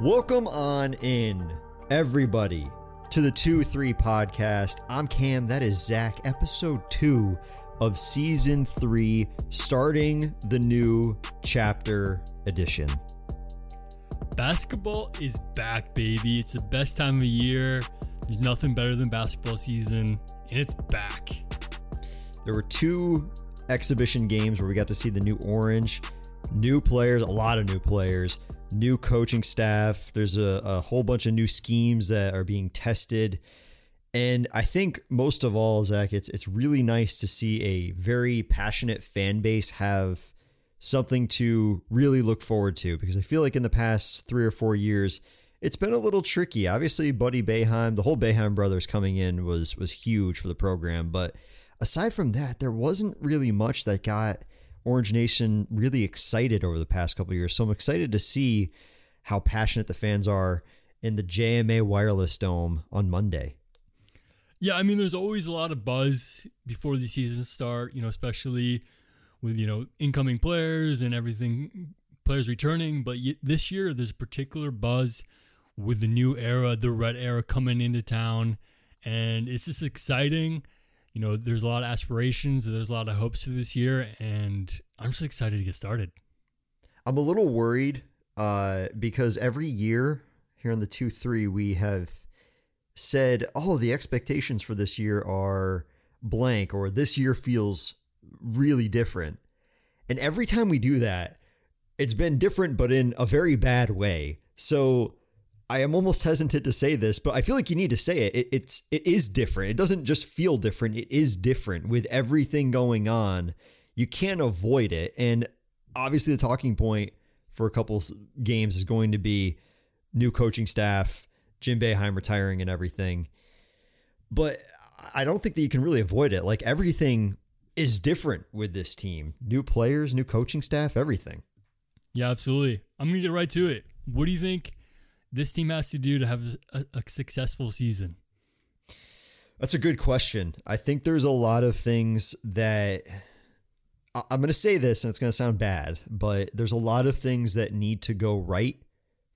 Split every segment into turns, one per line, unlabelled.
Welcome on in, everybody, to the 2 3 podcast. I'm Cam, that is Zach, episode 2 of season 3, starting the new chapter edition.
Basketball is back, baby. It's the best time of year. There's nothing better than basketball season, and it's back.
There were two exhibition games where we got to see the new orange, new players, a lot of new players new coaching staff. There's a, a whole bunch of new schemes that are being tested. And I think most of all, Zach, it's it's really nice to see a very passionate fan base have something to really look forward to because I feel like in the past three or four years, it's been a little tricky. Obviously, Buddy Boeheim, the whole Boeheim brothers coming in was was huge for the program, but aside from that, there wasn't really much that got Orange Nation really excited over the past couple years. So I'm excited to see how passionate the fans are in the JMA Wireless Dome on Monday.
Yeah, I mean, there's always a lot of buzz before the season start. You know, especially with you know incoming players and everything, players returning. But this year, there's a particular buzz with the new era, the red era coming into town, and it's just exciting you know, there's a lot of aspirations, there's a lot of hopes for this year, and I'm just excited to get started.
I'm a little worried uh, because every year here in the 2 3, we have said, oh, the expectations for this year are blank, or this year feels really different. And every time we do that, it's been different, but in a very bad way. So I am almost hesitant to say this, but I feel like you need to say it. it. It's it is different. It doesn't just feel different. It is different with everything going on. You can't avoid it. And obviously, the talking point for a couple games is going to be new coaching staff, Jim Boeheim retiring, and everything. But I don't think that you can really avoid it. Like everything is different with this team. New players, new coaching staff, everything.
Yeah, absolutely. I'm gonna get right to it. What do you think? This team has to do to have a, a successful season?
That's a good question. I think there's a lot of things that I'm going to say this and it's going to sound bad, but there's a lot of things that need to go right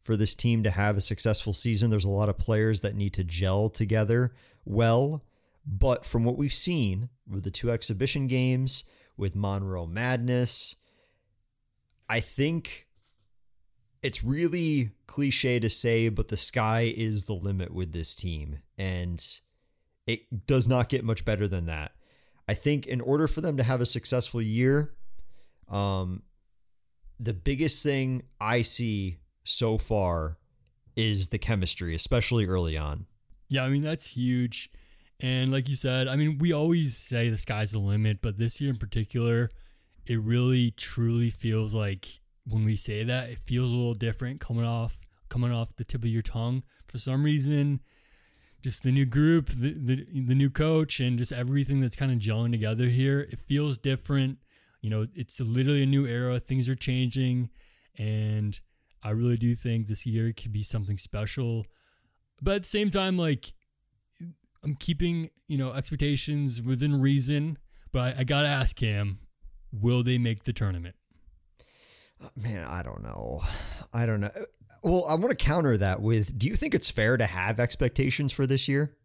for this team to have a successful season. There's a lot of players that need to gel together well. But from what we've seen with the two exhibition games, with Monroe Madness, I think it's really cliche to say, but the sky is the limit with this team. And it does not get much better than that. I think in order for them to have a successful year, um, the biggest thing I see so far is the chemistry, especially early on.
Yeah, I mean, that's huge. And like you said, I mean, we always say the sky's the limit, but this year in particular, it really truly feels like when we say that, it feels a little different coming off coming off the tip of your tongue. For some reason, just the new group, the the, the new coach, and just everything that's kind of gelling together here, it feels different. You know, it's literally a new era. Things are changing, and I really do think this year could be something special. But at the same time, like I'm keeping you know expectations within reason. But I, I gotta ask Cam, will they make the tournament?
Man, I don't know. I don't know. Well, I want to counter that with do you think it's fair to have expectations for this year?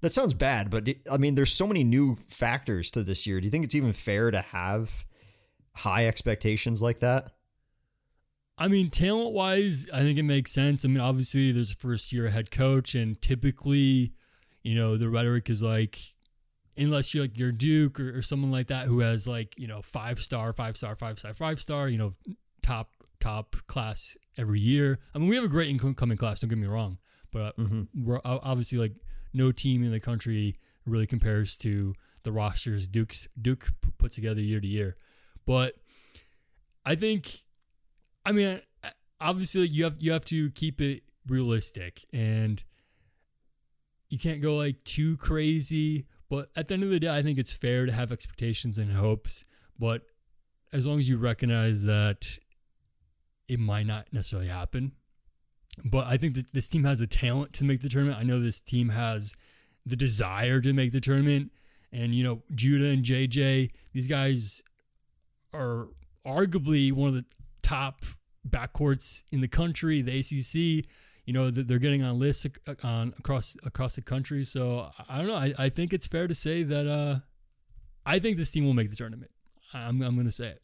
That sounds bad, but I mean, there's so many new factors to this year. Do you think it's even fair to have high expectations like that?
I mean, talent wise, I think it makes sense. I mean, obviously, there's a first year head coach, and typically, you know, the rhetoric is like, unless you're like your Duke or, or someone like that who has like, you know, five star, five star, five star, five star, you know, top top class every year. I mean, we have a great incoming class. Don't get me wrong, but mm-hmm. we're obviously like no team in the country really compares to the rosters Duke's Duke puts together year to year. But I think, I mean, obviously you have you have to keep it realistic and you can't go like too crazy. But at the end of the day, I think it's fair to have expectations and hopes. But as long as you recognize that it might not necessarily happen. But I think that this team has the talent to make the tournament. I know this team has the desire to make the tournament. And, you know, Judah and JJ, these guys are arguably one of the top backcourts in the country, the ACC. You know, they're getting on lists on across across the country. So I don't know. I, I think it's fair to say that uh, I think this team will make the tournament. I'm I'm going to say it.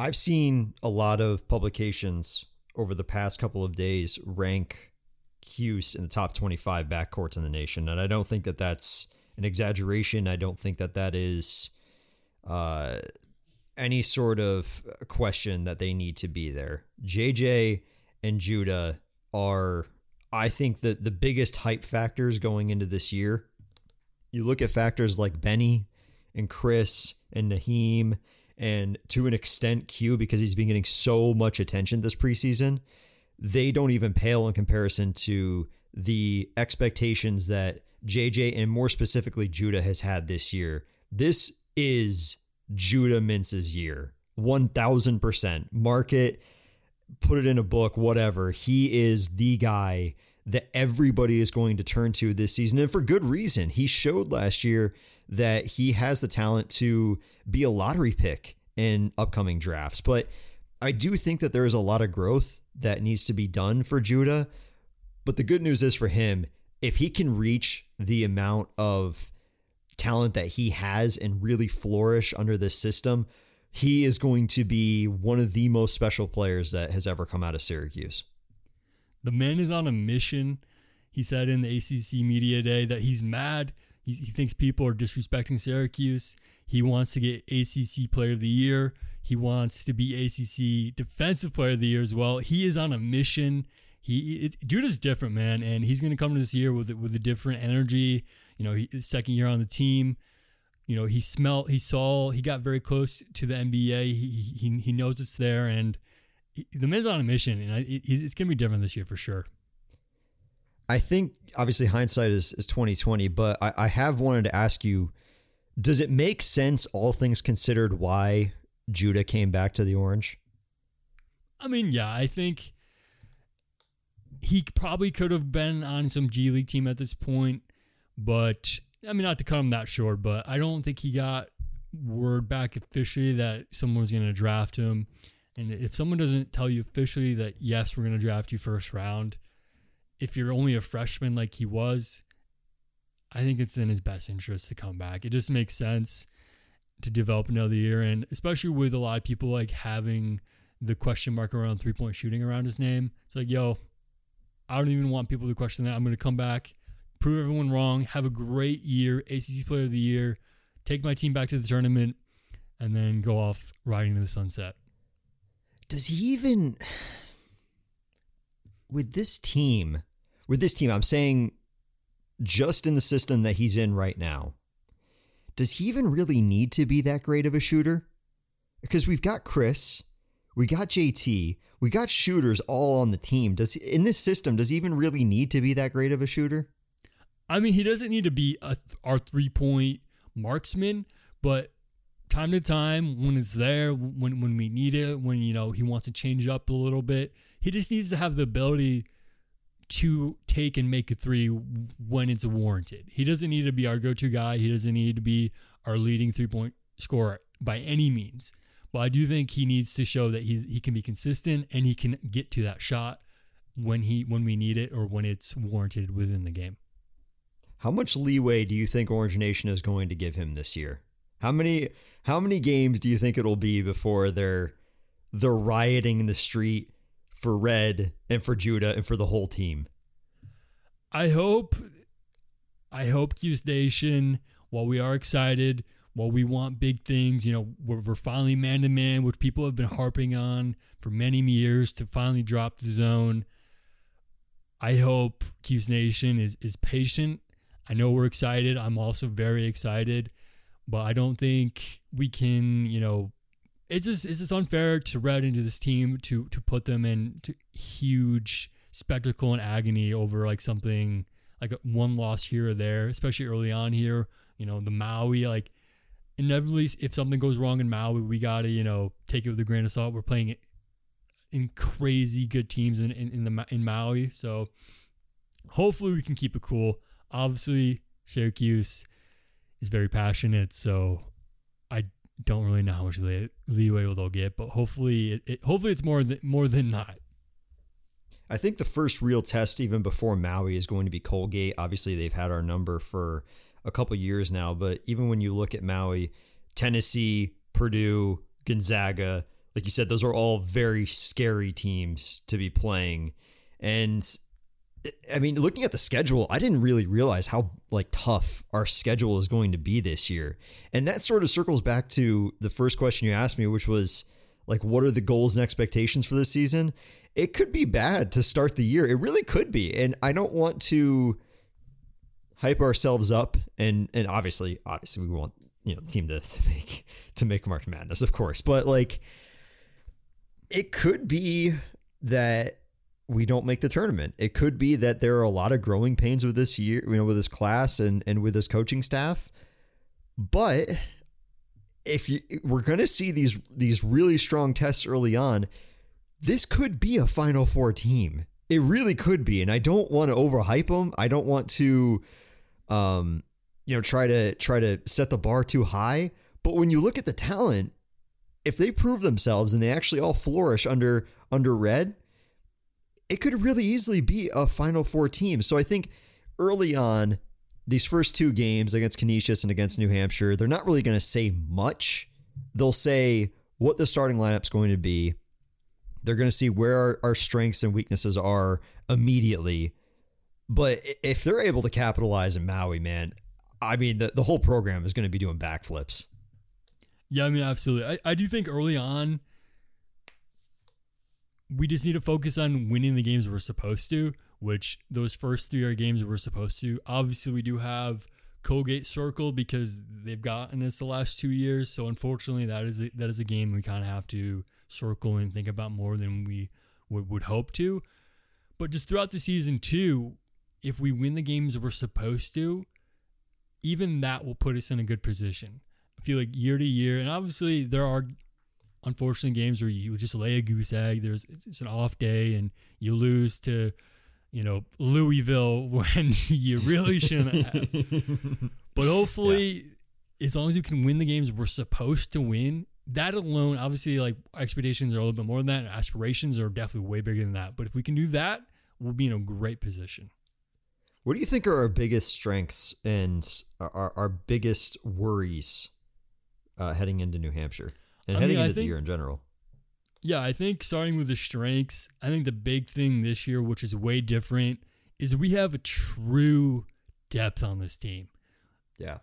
I've seen a lot of publications over the past couple of days rank Cuse in the top 25 backcourts in the nation, and I don't think that that's an exaggeration. I don't think that that is uh, any sort of question that they need to be there. JJ and Judah are, I think, that the biggest hype factors going into this year. You look at factors like Benny and Chris and Naheem, and to an extent Q because he's been getting so much attention this preseason. They don't even pale in comparison to the expectations that JJ and more specifically Judah has had this year. This is Judah Mintz's year. 1000%. Mark it, put it in a book, whatever. He is the guy that everybody is going to turn to this season, and for good reason. He showed last year that he has the talent to be a lottery pick in upcoming drafts. But I do think that there is a lot of growth that needs to be done for Judah. But the good news is for him, if he can reach the amount of talent that he has and really flourish under this system, he is going to be one of the most special players that has ever come out of Syracuse.
The man is on a mission. He said in the ACC media day that he's mad. He's, he thinks people are disrespecting Syracuse. He wants to get ACC Player of the Year. He wants to be ACC Defensive Player of the Year as well. He is on a mission. He it, Judah's different, man, and he's going to come to this year with with a different energy. You know, he, his second year on the team. You know, he smelled, he saw, he got very close to the NBA. He he, he knows it's there, and he, the man's on a mission, and I, it, it's going to be different this year for sure.
I think obviously hindsight is is twenty twenty, but I, I have wanted to ask you: Does it make sense, all things considered, why Judah came back to the Orange?
I mean, yeah, I think he probably could have been on some G League team at this point, but I mean, not to cut him that short, but I don't think he got word back officially that someone was going to draft him. And if someone doesn't tell you officially that yes, we're going to draft you first round, if you're only a freshman like he was, I think it's in his best interest to come back. It just makes sense to develop another year, and especially with a lot of people like having the question mark around three point shooting around his name. It's like, yo, I don't even want people to question that. I'm going to come back, prove everyone wrong, have a great year, ACC Player of the Year, take my team back to the tournament, and then go off riding to the sunset.
Does he even with this team? With this team, I'm saying just in the system that he's in right now, does he even really need to be that great of a shooter? Because we've got Chris, we got JT, we got shooters all on the team. Does in this system does he even really need to be that great of a shooter?
I mean, he doesn't need to be a, our three point marksman, but time to time when it's there, when when we need it, when you know he wants to change up a little bit, he just needs to have the ability to take and make a three when it's warranted. He doesn't need to be our go to guy. He doesn't need to be our leading three point scorer by any means. But I do think he needs to show that he, he can be consistent and he can get to that shot when he when we need it or when it's warranted within the game.
How much leeway do you think Orange Nation is going to give him this year? How many how many games do you think it'll be before they're they're rioting in the street for Red and for Judah and for the whole team.
I hope I hope Cuse Nation, while we are excited, while we want big things, you know, we're, we're finally man to man, which people have been harping on for many years to finally drop the zone. I hope Cuse Nation is is patient. I know we're excited. I'm also very excited, but I don't think we can, you know, it's just it's just unfair to Red into this team to to put them in huge spectacle and agony over like something like one loss here or there, especially early on here. You know, the Maui like inevitably if something goes wrong in Maui, we gotta you know take it with a grain of salt. We're playing in crazy good teams in in, in the in Maui, so hopefully we can keep it cool. Obviously, Syracuse is very passionate, so don't really know how much leeway they'll get, but hopefully, it, it hopefully it's more than more than not.
I think the first real test, even before Maui, is going to be Colgate. Obviously, they've had our number for a couple years now, but even when you look at Maui, Tennessee, Purdue, Gonzaga, like you said, those are all very scary teams to be playing. And I mean, looking at the schedule, I didn't really realize how like tough our schedule is going to be this year. And that sort of circles back to the first question you asked me, which was like what are the goals and expectations for this season? It could be bad to start the year. It really could be. And I don't want to hype ourselves up and and obviously obviously we want, you know, the team to, to make to make March Madness, of course. But like it could be that we don't make the tournament. It could be that there are a lot of growing pains with this year, you know, with this class and and with this coaching staff. But if you we're going to see these these really strong tests early on, this could be a Final Four team. It really could be, and I don't want to overhype them. I don't want to, um, you know, try to try to set the bar too high. But when you look at the talent, if they prove themselves and they actually all flourish under under Red, it could really easily be a Final Four team. So I think early on, these first two games against Canisius and against New Hampshire, they're not really going to say much. They'll say what the starting lineup's going to be. They're going to see where our, our strengths and weaknesses are immediately. But if they're able to capitalize in Maui, man, I mean, the, the whole program is going to be doing backflips.
Yeah, I mean, absolutely. I, I do think early on, we just need to focus on winning the games we're supposed to, which those first three are games we're supposed to. Obviously, we do have Colgate Circle because they've gotten us the last two years. So unfortunately, that is a, that is a game we kind of have to circle and think about more than we would, would hope to. But just throughout the season too, if we win the games we're supposed to, even that will put us in a good position. I feel like year to year, and obviously there are unfortunate games where you just lay a goose egg. There's it's an off day and you lose to, you know, Louisville when you really shouldn't have. but hopefully, yeah. as long as we can win the games we're supposed to win, that alone, obviously, like expectations are a little bit more than that. aspirations are definitely way bigger than that. But if we can do that, we'll be in a great position.
What do you think are our biggest strengths and our, our biggest worries uh, heading into New Hampshire? And I heading mean, into think, the year in general.
Yeah, I think starting with the strengths, I think the big thing this year, which is way different, is we have a true depth on this team.
Yeah.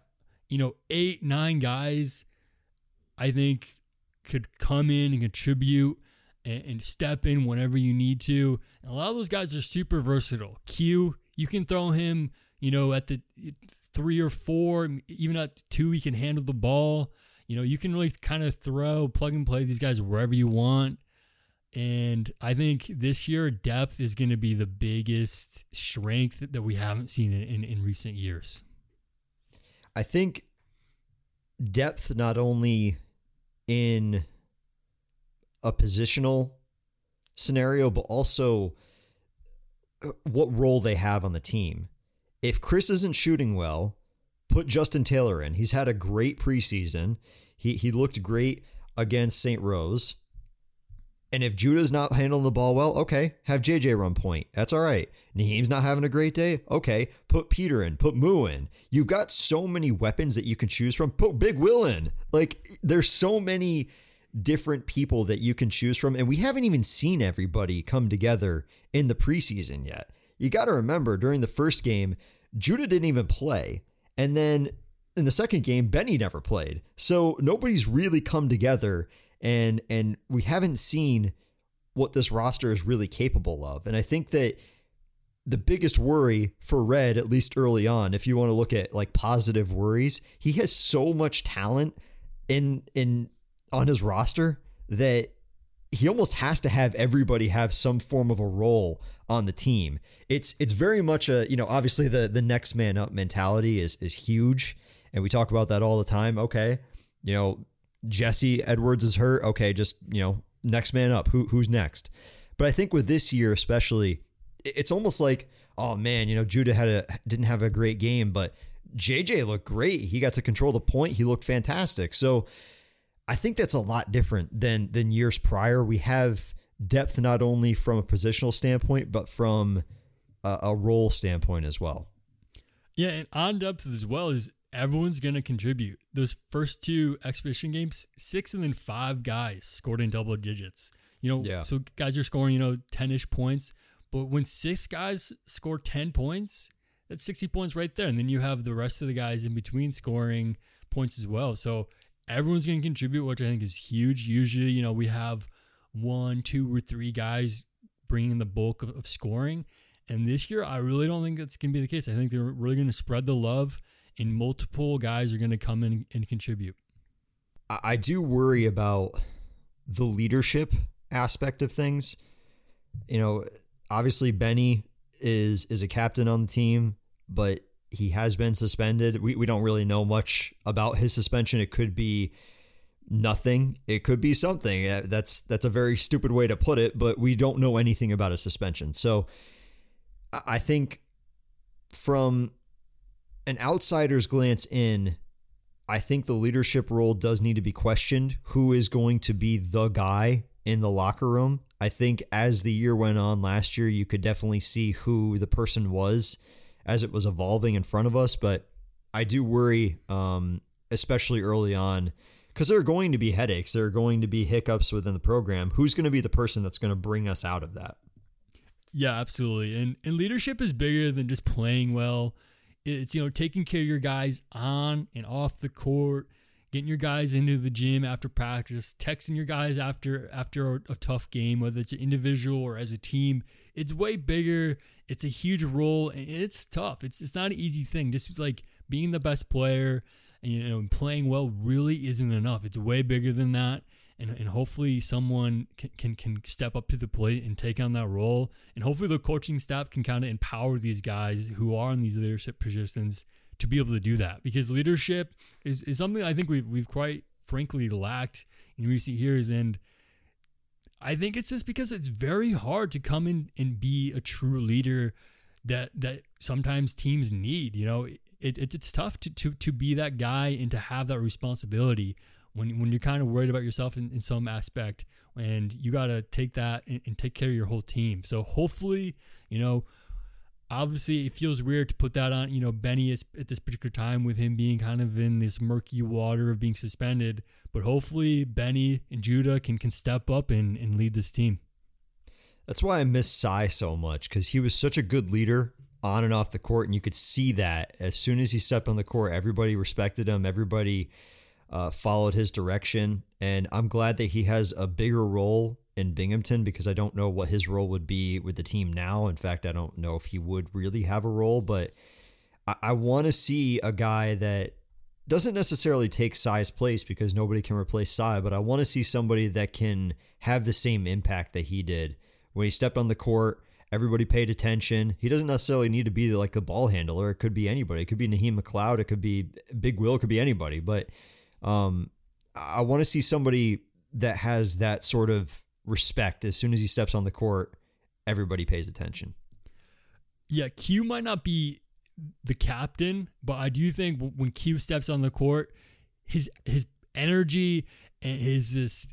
You know, eight, nine guys, I think could come in and contribute and, and step in whenever you need to. And a lot of those guys are super versatile. Q, you can throw him, you know, at the three or four, even at two, he can handle the ball you know, you can really kind of throw, plug and play these guys wherever you want. And I think this year, depth is going to be the biggest strength that we haven't seen in, in, in recent years.
I think depth not only in a positional scenario, but also uh, what role they have on the team. If Chris isn't shooting well, put Justin Taylor in. He's had a great preseason. He he looked great against St. Rose. And if Judah's not handling the ball well, okay, have JJ run point. That's all right. Naheem's not having a great day. Okay, put Peter in, put Moo in. You've got so many weapons that you can choose from. Put Big Will in. Like there's so many different people that you can choose from, and we haven't even seen everybody come together in the preseason yet. You got to remember during the first game, Judah didn't even play. And then in the second game, Benny never played. So nobody's really come together and and we haven't seen what this roster is really capable of. And I think that the biggest worry for Red, at least early on, if you want to look at like positive worries, he has so much talent in in on his roster that he almost has to have everybody have some form of a role on the team. It's it's very much a you know obviously the the next man up mentality is is huge, and we talk about that all the time. Okay, you know Jesse Edwards is hurt. Okay, just you know next man up. Who who's next? But I think with this year especially, it's almost like oh man, you know Judah had a didn't have a great game, but JJ looked great. He got to control the point. He looked fantastic. So I think that's a lot different than than years prior. We have depth not only from a positional standpoint, but from a, a role standpoint as well.
Yeah, and on depth as well is everyone's going to contribute. Those first two exhibition games, six and then five guys scored in double digits. You know,
Yeah.
so guys are scoring, you know, 10 ish points. But when six guys score 10 points, that's 60 points right there. And then you have the rest of the guys in between scoring points as well. So everyone's going to contribute, which I think is huge. Usually, you know, we have one, two, or three guys bringing the bulk of, of scoring. And this year, I really don't think that's going to be the case. I think they're really going to spread the love, and multiple guys are going to come in and contribute.
I, do worry about the leadership aspect of things. You know, obviously Benny is is a captain on the team, but he has been suspended. We we don't really know much about his suspension. It could be nothing. It could be something. Uh, That's that's a very stupid way to put it, but we don't know anything about a suspension. So I I think from an outsider's glance in, I think the leadership role does need to be questioned. Who is going to be the guy in the locker room? I think as the year went on last year, you could definitely see who the person was as it was evolving in front of us. But I do worry, um, especially early on, because there are going to be headaches, there are going to be hiccups within the program. Who's going to be the person that's going to bring us out of that?
Yeah, absolutely. And and leadership is bigger than just playing well. It's you know taking care of your guys on and off the court, getting your guys into the gym after practice, texting your guys after after a, tough game, whether it's an individual or as a team. It's way bigger. It's a huge role, and it's tough. It's it's not an easy thing. Just like being the best player and you know playing well really isn't enough. It's way bigger than that and, and hopefully someone can, can can step up to the plate and take on that role and hopefully the coaching staff can kind of empower these guys who are in these leadership positions to be able to do that because leadership is, is something I think we've we've quite frankly lacked in recent years and I think it's just because it's very hard to come in and be a true leader that that sometimes teams need you know it, it, it's tough to, to to be that guy and to have that responsibility when when you're kind of worried about yourself in, in some aspect and you got to take that and, and take care of your whole team. So hopefully you know obviously it feels weird to put that on you know benny is at this particular time with him being kind of in this murky water of being suspended but hopefully benny and judah can can step up and, and lead this team.
That's why I miss Cy so much because he was such a good leader on and off the court, and you could see that as soon as he stepped on the court, everybody respected him, everybody uh, followed his direction, and I'm glad that he has a bigger role in Binghamton because I don't know what his role would be with the team now. In fact, I don't know if he would really have a role, but I, I want to see a guy that doesn't necessarily take Cy's place because nobody can replace Cy, but I want to see somebody that can have the same impact that he did when he stepped on the court. Everybody paid attention. He doesn't necessarily need to be like the ball handler. It could be anybody. It could be Naheem McLeod. It could be Big Will. It could be anybody. But um, I want to see somebody that has that sort of respect. As soon as he steps on the court, everybody pays attention.
yeah q might not be the captain but i do think when q steps on the court his his energy and his this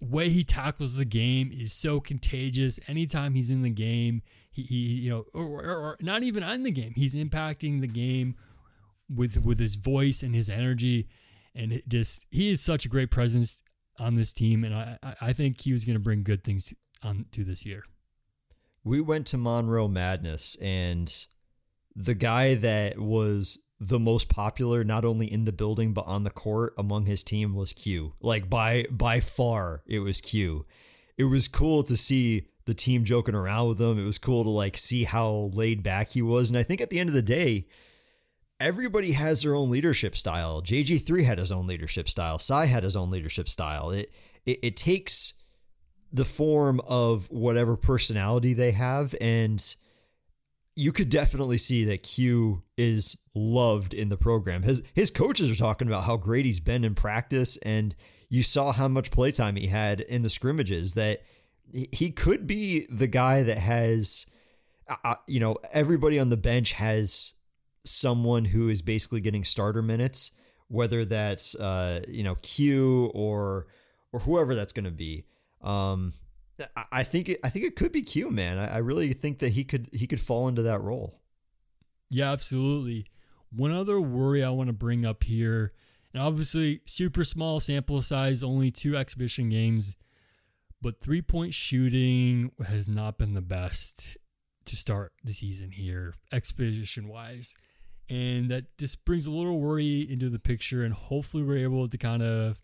way he tackles the game is so contagious. Anytime he's in the game he, he you know or, or, or not even on the game he's impacting the game with with his voice and his energy. And it just he is such a great presence on this team. And i i, think he was going to bring good things on to this year.
We went to Monroe Madness, and the guy that was the most popular, not only in the building but on the court among his team, was Q. Like by by far, it was Q. It was cool to see the team joking around with him. It was cool to like see how laid back he was, and I think at the end of the day. Everybody has their own leadership style. JG3 had his own leadership style. Cy had his own leadership style. It, it it takes the form of whatever personality they have and you could definitely see that Q is loved in the program. His his coaches are talking about how great he's been in practice and you saw how much playtime he had in the scrimmages that he- could be the guy that has uh, uh, you know everybody on the bench has someone who is basically getting starter minutes whether that's uh, you know Q or or whoever that's going to be. Um, I- think it, I think it could be Q, man. I, I really think that he could he could fall into that role.
Yeah, absolutely. One other worry I want to bring up here, and obviously super small sample size, only two exhibition games, but three point shooting has not been the best to start the season here, exhibition wise. And that just brings a little worry into the picture, and hopefully we're able to kind of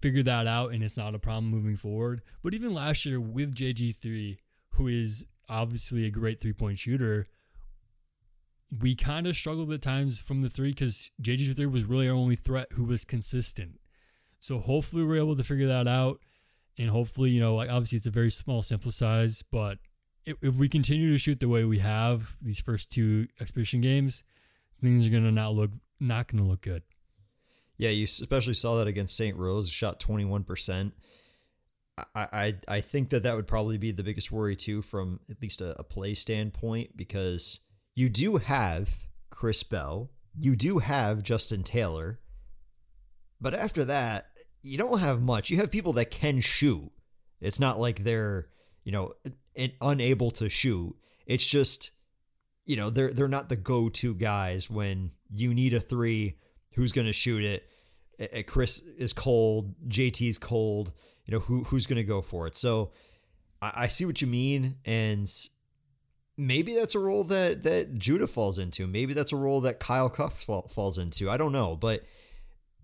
figure that out and it's not a problem moving forward. But even last year with JG3, who is obviously a great three point shooter, we kind of struggled at times from the three because JG3 was really our only threat who was consistent. So hopefully we're able to figure that out. And hopefully, you know, like obviously it's a very small sample size, but if, if we continue to shoot the way we have these first two exhibition games, things are gonna not look not gonna look good.
Yeah, you especially saw that against St. Rose, shot 21%. I, I, I think that that would probably be the biggest worry, too, from at least a, a play standpoint, because you do have Chris Bell, you do have Justin Taylor, but after that, you don't have much. You have people that can shoot. It's not like they're, you know, unable to shoot. It's just, you know, they're they're not the go-to guys when you need a three who's going to shoot it. Chris is cold. JT's cold. You know who who's going to go for it. So I, see what you mean, and maybe that's a role that that Judah falls into. Maybe that's a role that Kyle Cuffe fall, falls into. I don't know, but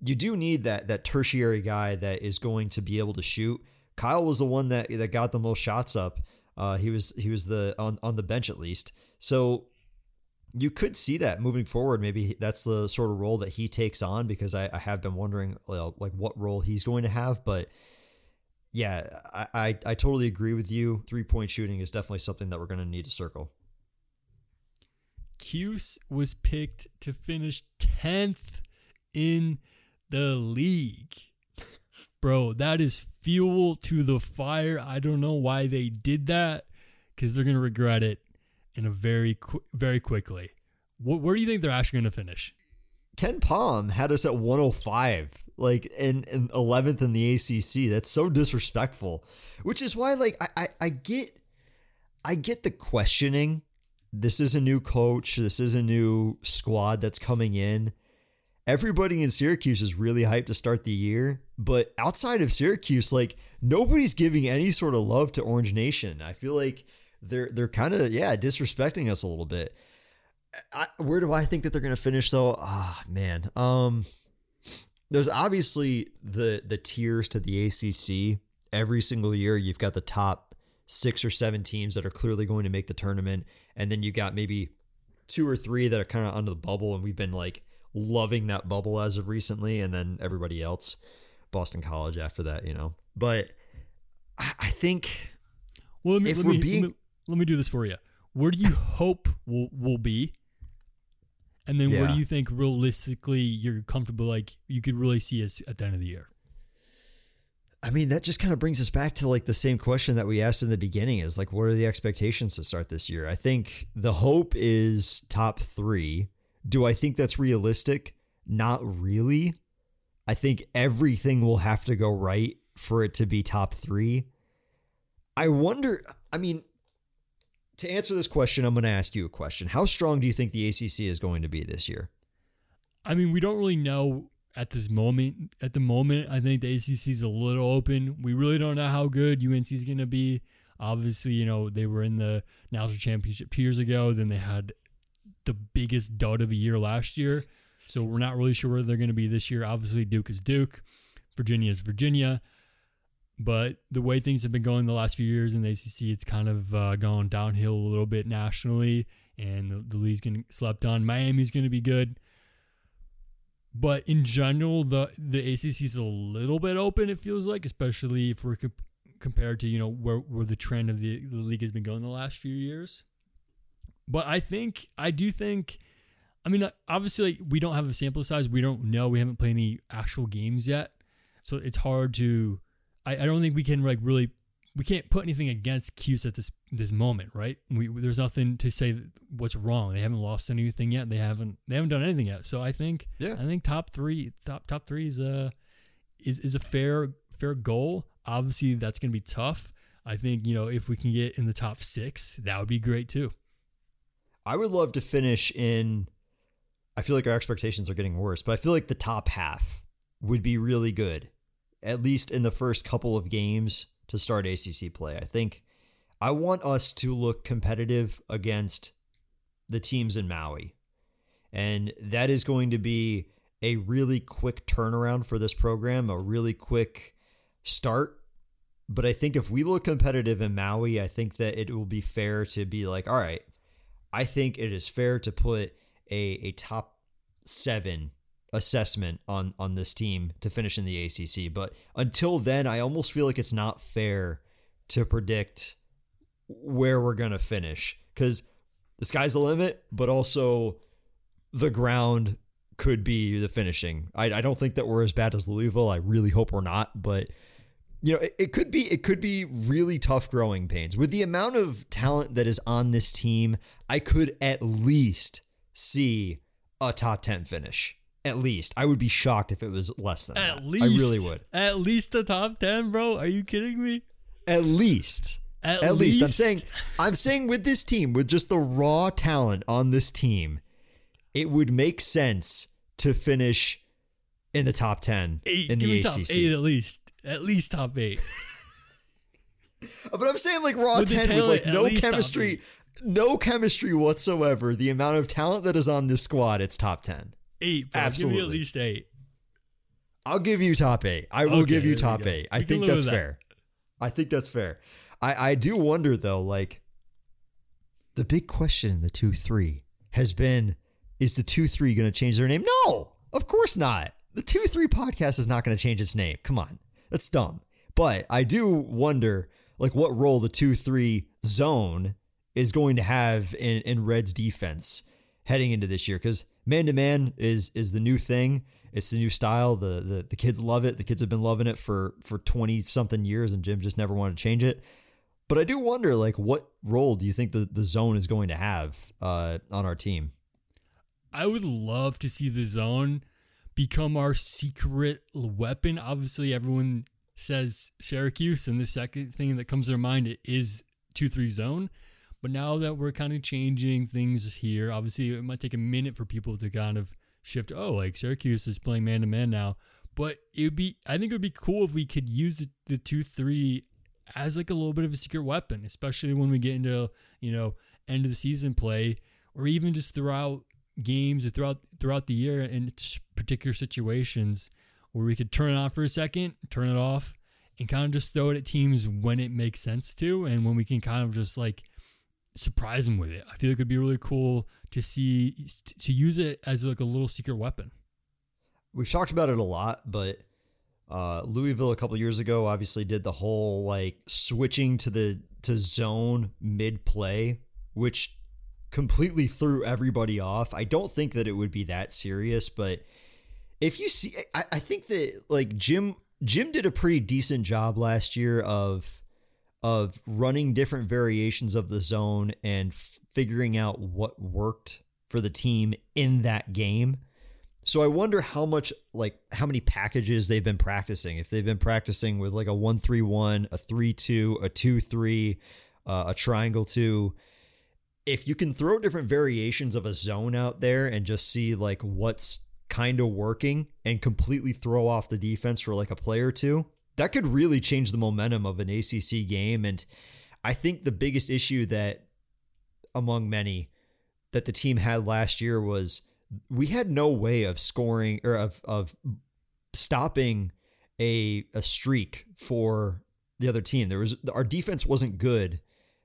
you do need that that tertiary guy that is going to be able to shoot. Kyle was the one that that got the most shots up. Uh, he was he was the on on the bench at least. So you could see that moving forward. Maybe that's the sort of role that he takes on because I, I have been wondering like what role he's going to have. But yeah, I, I, I totally agree with you. Three point shooting is definitely something that we're going to need to circle.
Cuse was picked to finish 10th in the league. Bro, that is fuel to the fire. I don't know why they did that because they're going to regret it in a very qu- very quickly. Wh- where do you think they're actually going to finish?
KenPom had us at 105, like in, in 11th in the ACC. That's so disrespectful. Which is why, like, I, I, I get, I get the questioning. This is a new coach. This is a new squad that's coming in. Everybody in Syracuse is really hyped to start the year, but outside of Syracuse, like nobody's giving any sort of love to Orange Nation. I feel like they're they're kind of yeah disrespecting us a little bit. I, where do I think that they're going to finish though? Ah, oh, man. Um, there's obviously the the tiers to the ACC. Every single year, you've got the top six or seven teams that are clearly going to make the tournament, and then you got maybe two or three that are kind of under the bubble, and we've been like loving that bubble as of recently, and then everybody else, Boston College after that, you know. But I, I think
well, me, if we're me, being me, let me do this for you. Where do you hope will will be? And then yeah. where do you think realistically you're comfortable like you could really see us at the end of the year?
I mean, that just kind of brings us back to like the same question that we asked in the beginning is like, what are the expectations to start this year? I think the hope is top three. Do I think that's realistic? Not really. I think everything will have to go right for it to be top three. I wonder, I mean, to answer this question, I'm going to ask you a question. How strong do you think the ACC is going to be this year?
I mean, we don't really know at this moment. At the moment, I think the ACC is a little open. We really don't know how good UNC is going to be. Obviously, you know, they were in the national championship two years ago. Then they had the biggest dud of a year last year. So we're not really sure where they're going to be this year. Obviously, Duke is Duke, Virginia is Virginia. But the way things have been going the last few years in the ACC, it's kind of uh, gone downhill a little bit nationally, and the, the league's getting slept on. Miami's going to be good. But in general, the the ACC is a little bit open. It feels like, especially if we're comp- compared to you know where where the trend of the, the league has been going the last few years. But I think I do think, I mean, obviously like, we don't have a sample size. We don't know. We haven't played any actual games yet, so it's hard to I, I don't think we can like really we can't put anything against Cuse at this this moment, right? We there's nothing to say what's wrong. They haven't lost anything yet. They haven't they haven't done anything yet. So I think
Yeah.
I think top three top top three is a is is a fair fair goal. Obviously, that's going to be tough. I think you know if we can get in the top six, that would be great too.
I would love to finish in. I feel like our expectations are getting worse, but I feel like the top half would be really good, at least in the first couple of games to start ACC play. I think I want us to look competitive against the teams in Maui. And that is going to be a really quick turnaround for this program, a really quick start. But I think if we look competitive in Maui, I think that it will be fair to be like, all right, I think it is fair to put a, a top seven assessment on on this team to finish in the ACC. But until then, I almost feel like it's not fair to predict where we're gonna finish because the sky's the limit, but also the ground could be the finishing. I, I don't think that we're as bad as Louisville. I really hope we're not, but you know, it, it could be it could be really tough growing pains. With the amount of talent that is on this team, I could at least see a top 10 finish. At least. I would be shocked if it was less than
At
that.
least
I really would.
At least a top ten, bro. Are you kidding me?
At least.
At,
At least. I'm saying I'm saying with this team, with just the raw talent on this team, it would make sense to finish in the top 10
eight.
in the ACC.
top eight at least. At least top eight.
But I'm saying like raw
With the
10 with like no chemistry, no chemistry whatsoever. The amount of talent that is on this squad, it's top 10.
Eight. Bro. Give me at least eight.
I'll give you top eight. I will
Okay,
give you top eight. I think that's
with that.
fair. I think that's fair. I, I do wonder though, like the big question in the two three has been is the two three gonna change their name? No, of course not. The two three podcast is not gonna change its name. Come on. That's dumb. But I do wonder like what role the two three zone is going to have in, in Red's defense heading into this year because man to man is is the new thing. It's the new style. The, the the kids love it. The kids have been loving it for for twenty something years, and Jim just never wanted to change it. But I do wonder, like, what role do you think the, the zone is going to have uh, on our team?
I would love to see the zone become our secret weapon. Obviously, everyone says Syracuse, and the second thing that comes to their mind is 2 3 zone. But now that we're kind of changing things here, obviously, it might take a minute for people to kind of shift. Oh, like Syracuse is playing man to man now. But it would be, I think it would be cool if we could use the, 2 3 as like a little bit of a secret weapon, especially when we get into, you know, end of the season play or even just throughout games throughout throughout the year in particular situations where we could turn it on for a second, turn it off, and kind of just throw it at teams when it makes sense to, and when we can kind of just like surprise them with it. I feel like it'd be really cool to see to use it as like a little secret weapon.
We've talked about it a lot, but uh, Louisville a couple years ago obviously did the whole like switching to the to zone mid play, which completely threw everybody off. I don't think that it would be that serious, but if you see, I, I think that like Jim Jim did a pretty decent job last year of of running different variations of the zone and f- figuring out what worked for the team in that game. So I wonder how much like how many packages they've been practicing. If they've been practicing with like a 1-3-1, a 3-2, a 2-3, uh, a triangle 2. If you can throw different variations of a zone out there and just see like what's kind of working and completely throw off the defense for like a play or two, that could really change the momentum of an ACC game and I think the biggest issue that among many that the team had last year was we had no way of scoring or of of stopping a a streak for the other team. There was our defense wasn't good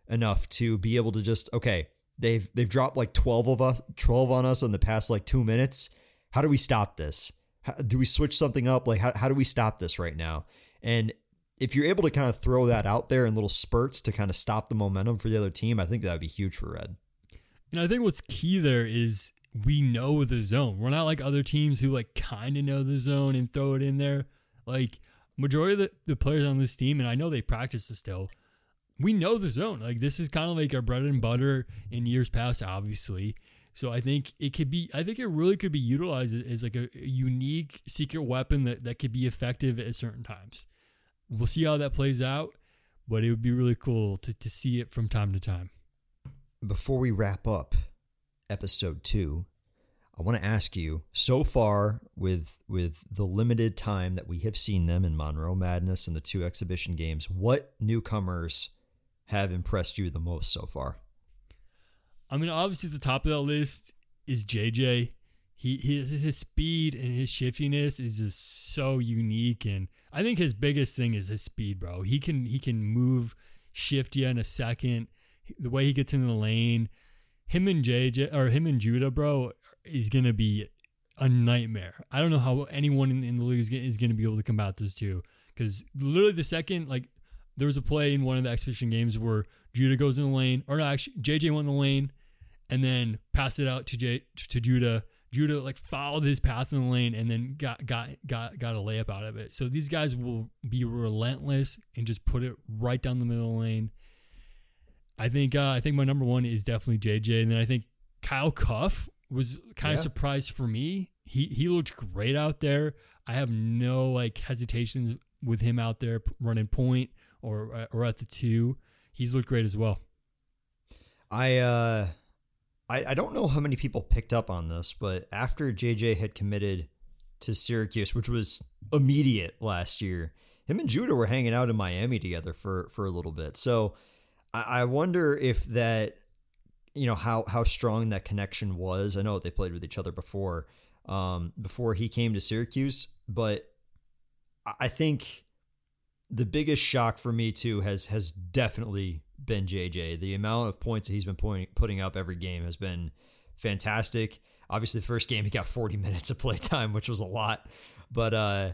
enough to be able to just okay, they've they've dropped like 12 of us 12 on us in the past like 2 minutes. How do we stop this? How, do we switch something up? Like how how do we stop this right now? And if you're able to kind of throw that out there in little spurts to kind of stop the momentum for the other team, I think that would be huge for Red.
And I think what's key there is we know the zone. We're not like other teams who like kind of know the zone and throw it in there. Like majority of the, the players on this team, and I know they practice this still, we know the zone. Like this is kind of like our bread and butter in years past, obviously. So I think it could be. I think it really could be utilized as like a, a unique secret weapon that that could be effective at certain times. We'll see how that plays out, but it would be really cool to to see it from time to time.
Before we wrap up episode two, I want to ask you so far with with the limited time that we have seen them in Monroe Madness and the two exhibition games, what newcomers have impressed you the most so far?
I mean, obviously, at the top of that list is JJ. He, his, his speed and his shiftiness is just so unique, and I think his biggest thing is his speed, bro. He can he can move, shift you in a second. The way he gets in the lane, him and JJ or him and Judah, bro, is gonna be a nightmare. I don't know how anyone in, the league is, is gonna be able to combat those two because literally the second like there was a play in one of the exhibition games where Judah goes in the lane, or no, actually JJ went in the lane, and then passed it out to J to Judah. Judah like followed his path in the lane and then got got got got a layup out of it. So these guys will be relentless and just put it right down the middle of the lane. I think uh, I think my number one is definitely JJ, and then I think Kyle Cuffe was kind of surprised for me. He he looked great out there. I have no like hesitations with him out there running point or uh, or at the two. He's looked great as well.
I uh I, I don't know how many people picked up on this, but after JJ had committed to Syracuse, which was immediate last year, him and Judah were hanging out in Miami together for for a little bit. So I, I wonder if that you know how how strong that connection was. I know they played with each other before um, before he came to Syracuse, but I think the biggest shock for me too has has definitely been JJ. The amount of points that he's been point, putting up every game has been fantastic. Obviously, the first game he got 40 minutes of play time, which was a lot. But uh,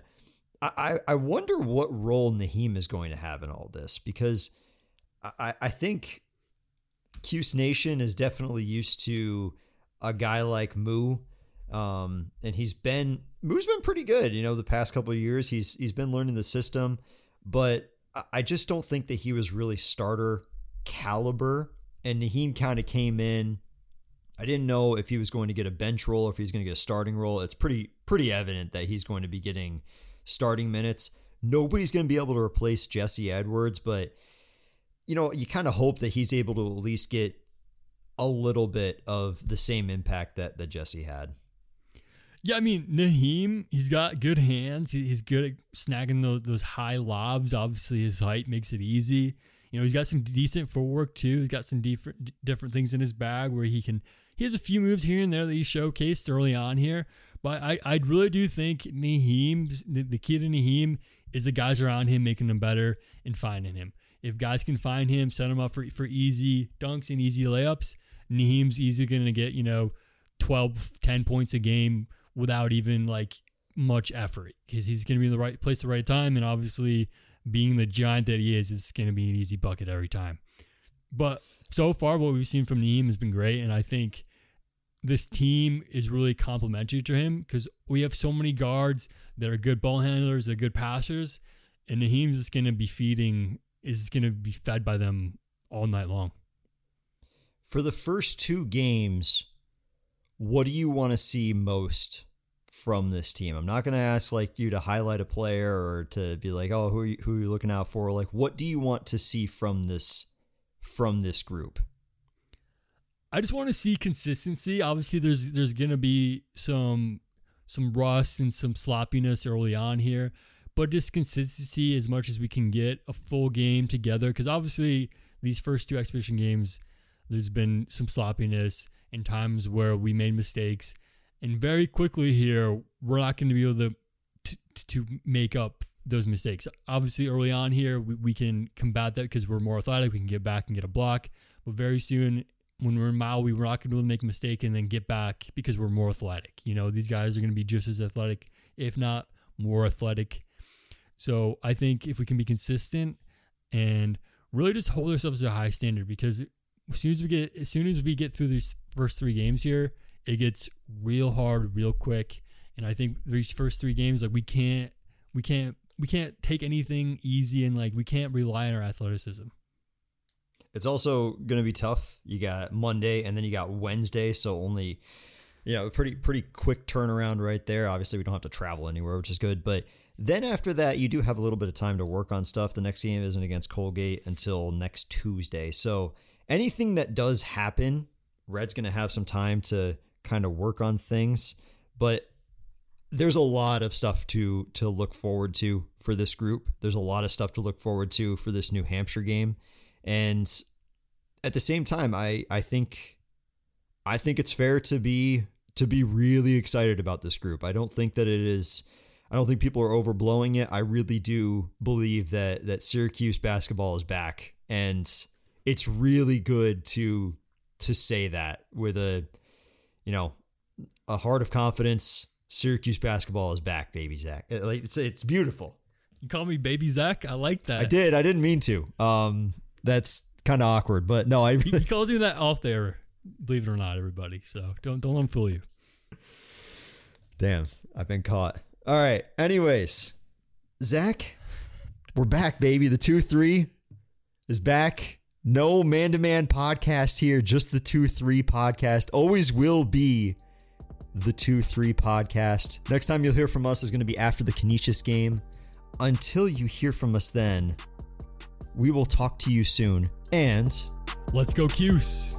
I I wonder what role Naheem is going to have in all this because I I think Cuse Nation is definitely used to a guy like Moo. Um, and he's been Moo's been pretty good, you know, the past couple of years. He's he's been learning the system but I just don't think that he was really starter caliber. And Naheem kind of came in. I didn't know if he was going to get a bench role or if he's going to get a starting role. It's pretty pretty evident that he's going to be getting starting minutes. Nobody's going to be able to replace Jesse Edwards, but you know, you kind of hope that he's able to at least get a little bit of the same impact that that Jesse had.
Yeah, I mean Naheem, he's got good hands. He's good at snagging those, those high lobs. Obviously, his height makes it easy. You know, he's got some decent footwork too. He's got some different different things in his bag where he can. He has a few moves here and there that he showcased early on here. But I, I really do think Naheem, the, the key to Naheem, is the guys around him making him better and finding him. If guys can find him, set him up for, for easy dunks and easy layups, Naheem's easily going to get, you know, 12, 10 points a game without even like much effort because he's going to be in the right place at the right time. And obviously, being the giant that he is, it's going to be an easy bucket every time. But so far, what we've seen from Naheem has been great. And I think this team is really complimentary to him because we have so many guards that are good ball handlers, they're good passers. And Naheem's just going to be feeding, is going to be fed by them all night long.
For the first two games, what do you want to see most from this team? I'm not going to ask like you to highlight a player or to be like, oh, who are you, who are you looking out for? Like, what do you want to see from this from this group?
I just want to see consistency. Obviously, there's there's going to be some some rust and some sloppiness early on here, but just consistency as much as we can get a full game together. Because obviously, these first two exhibition games, there's been some sloppiness and times where we made mistakes. And very quickly here, we're not going to be able to, to, to make up those mistakes. Obviously, early on here, we, we can combat that because we're more athletic. We can get back and get a block. But very soon, when we're in Maui, we're not going to be able to make a mistake and then get back because we're more athletic. You know, these guys are going to be just as athletic, if not more athletic. So I think if we can be consistent and really just hold ourselves to a high standard because as soon as we get as soon as we get through these first three games here, it gets real hard real quick. And I think these first three games, like we can't we can't we can't take anything easy and like we can't rely on our athleticism.
It's also going to be tough. You got Monday and then you got Wednesday, so only you know, a pretty pretty quick turnaround right there. Obviously, we don't have to travel anywhere, which is good, but then after that, you do have a little bit of time to work on stuff. The next game isn't against Colgate until next Tuesday. So, anything that does happen, Red's going to have some time to kind of work on things, but there's a lot of stuff to to look forward to for this group. There's a lot of stuff to look forward to for this New Hampshire game. And at the same time, I I think I think it's fair to be to be really excited about this group. I don't think that it is I don't think people are overblowing it. I really do believe that that Syracuse basketball is back and it's really good to to say that with a you know, a heart of confidence. Syracuse basketball is back, baby Zach. Like it's it's beautiful.
You call me baby Zach? I like that.
I did. I didn't mean to. Um that's kind of awkward, but no, I
He, he calls you that off there, believe it or not, everybody. So don't don't let him fool you.
Damn, I've been caught. All right. Anyways, Zach, we're back, baby. The 2 3 is back. No man to man podcast here, just the 2 3 podcast. Always will be the 2 3 podcast. Next time you'll hear from us is going to be after the Canisius game. Until you hear from us then, we will talk to you soon. And
Let's go, Cuse.